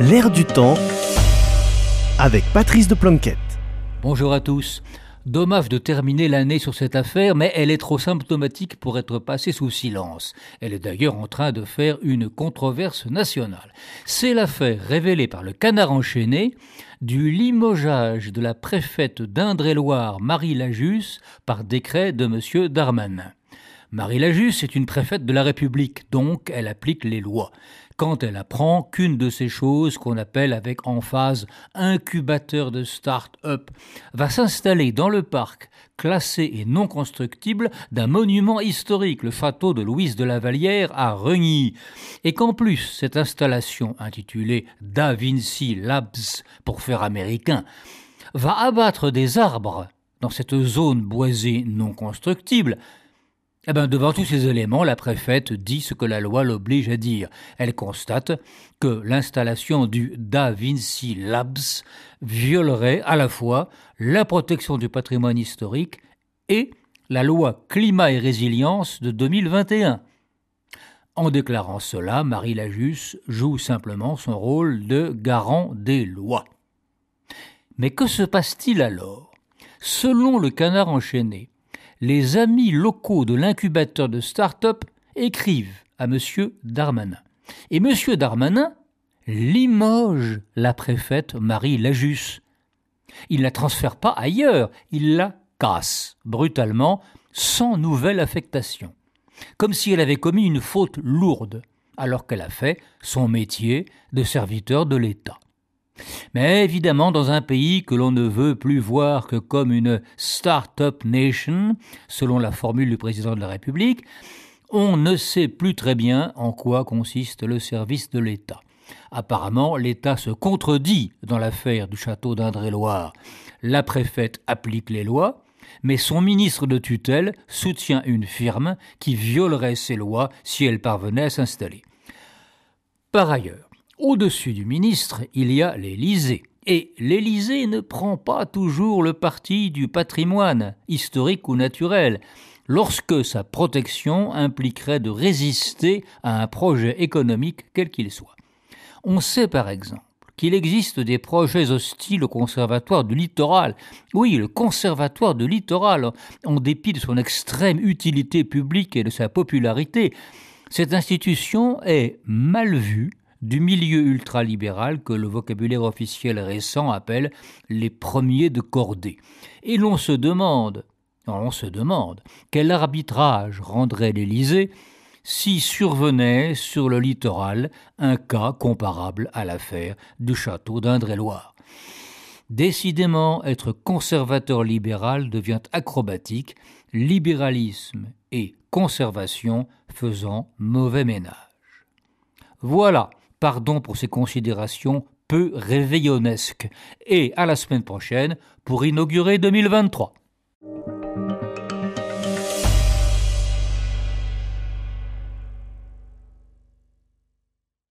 L'air du temps avec Patrice de Planquette. Bonjour à tous. Dommage de terminer l'année sur cette affaire, mais elle est trop symptomatique pour être passée sous silence. Elle est d'ailleurs en train de faire une controverse nationale. C'est l'affaire révélée par le canard enchaîné du limogeage de la préfète d'Indre-et-Loire, Marie Lajus, par décret de M. Darmanin. Marie Lajus est une préfète de la République, donc elle applique les lois. Quand elle apprend qu'une de ces choses qu'on appelle avec emphase incubateur de start-up va s'installer dans le parc classé et non constructible d'un monument historique, le château de Louise de la Vallière à Rugny, et qu'en plus cette installation intitulée Da Vinci Labs pour faire américain va abattre des arbres dans cette zone boisée non constructible, eh bien, devant tous ces éléments, la préfète dit ce que la loi l'oblige à dire. Elle constate que l'installation du Da Vinci Labs violerait à la fois la protection du patrimoine historique et la loi climat et résilience de 2021. En déclarant cela, Marie Lajus joue simplement son rôle de garant des lois. Mais que se passe-t-il alors? Selon le canard enchaîné, les amis locaux de l'incubateur de start-up écrivent à M. Darmanin. Et M. Darmanin limoge la préfète Marie Lajus. Il ne la transfère pas ailleurs, il la casse brutalement, sans nouvelle affectation. Comme si elle avait commis une faute lourde, alors qu'elle a fait son métier de serviteur de l'État. Mais évidemment, dans un pays que l'on ne veut plus voir que comme une start-up nation, selon la formule du président de la République, on ne sait plus très bien en quoi consiste le service de l'État. Apparemment, l'État se contredit dans l'affaire du château d'Indre-et-Loire. La préfète applique les lois, mais son ministre de tutelle soutient une firme qui violerait ces lois si elle parvenait à s'installer. Par ailleurs, au-dessus du ministre, il y a l'Élysée. Et l'Élysée ne prend pas toujours le parti du patrimoine, historique ou naturel, lorsque sa protection impliquerait de résister à un projet économique quel qu'il soit. On sait par exemple qu'il existe des projets hostiles au conservatoire du littoral. Oui, le conservatoire du littoral, en dépit de son extrême utilité publique et de sa popularité, cette institution est mal vue du milieu ultralibéral que le vocabulaire officiel récent appelle les premiers de cordée. Et l'on se demande, quel arbitrage rendrait l'Élysée si survenait sur le littoral un cas comparable à l'affaire du château d'Indre-et-Loire. Décidément, être conservateur libéral devient acrobatique, libéralisme et conservation faisant mauvais ménage. Voilà, Pardon pour ces considérations peu réveillonesques. Et à la semaine prochaine pour inaugurer 2023.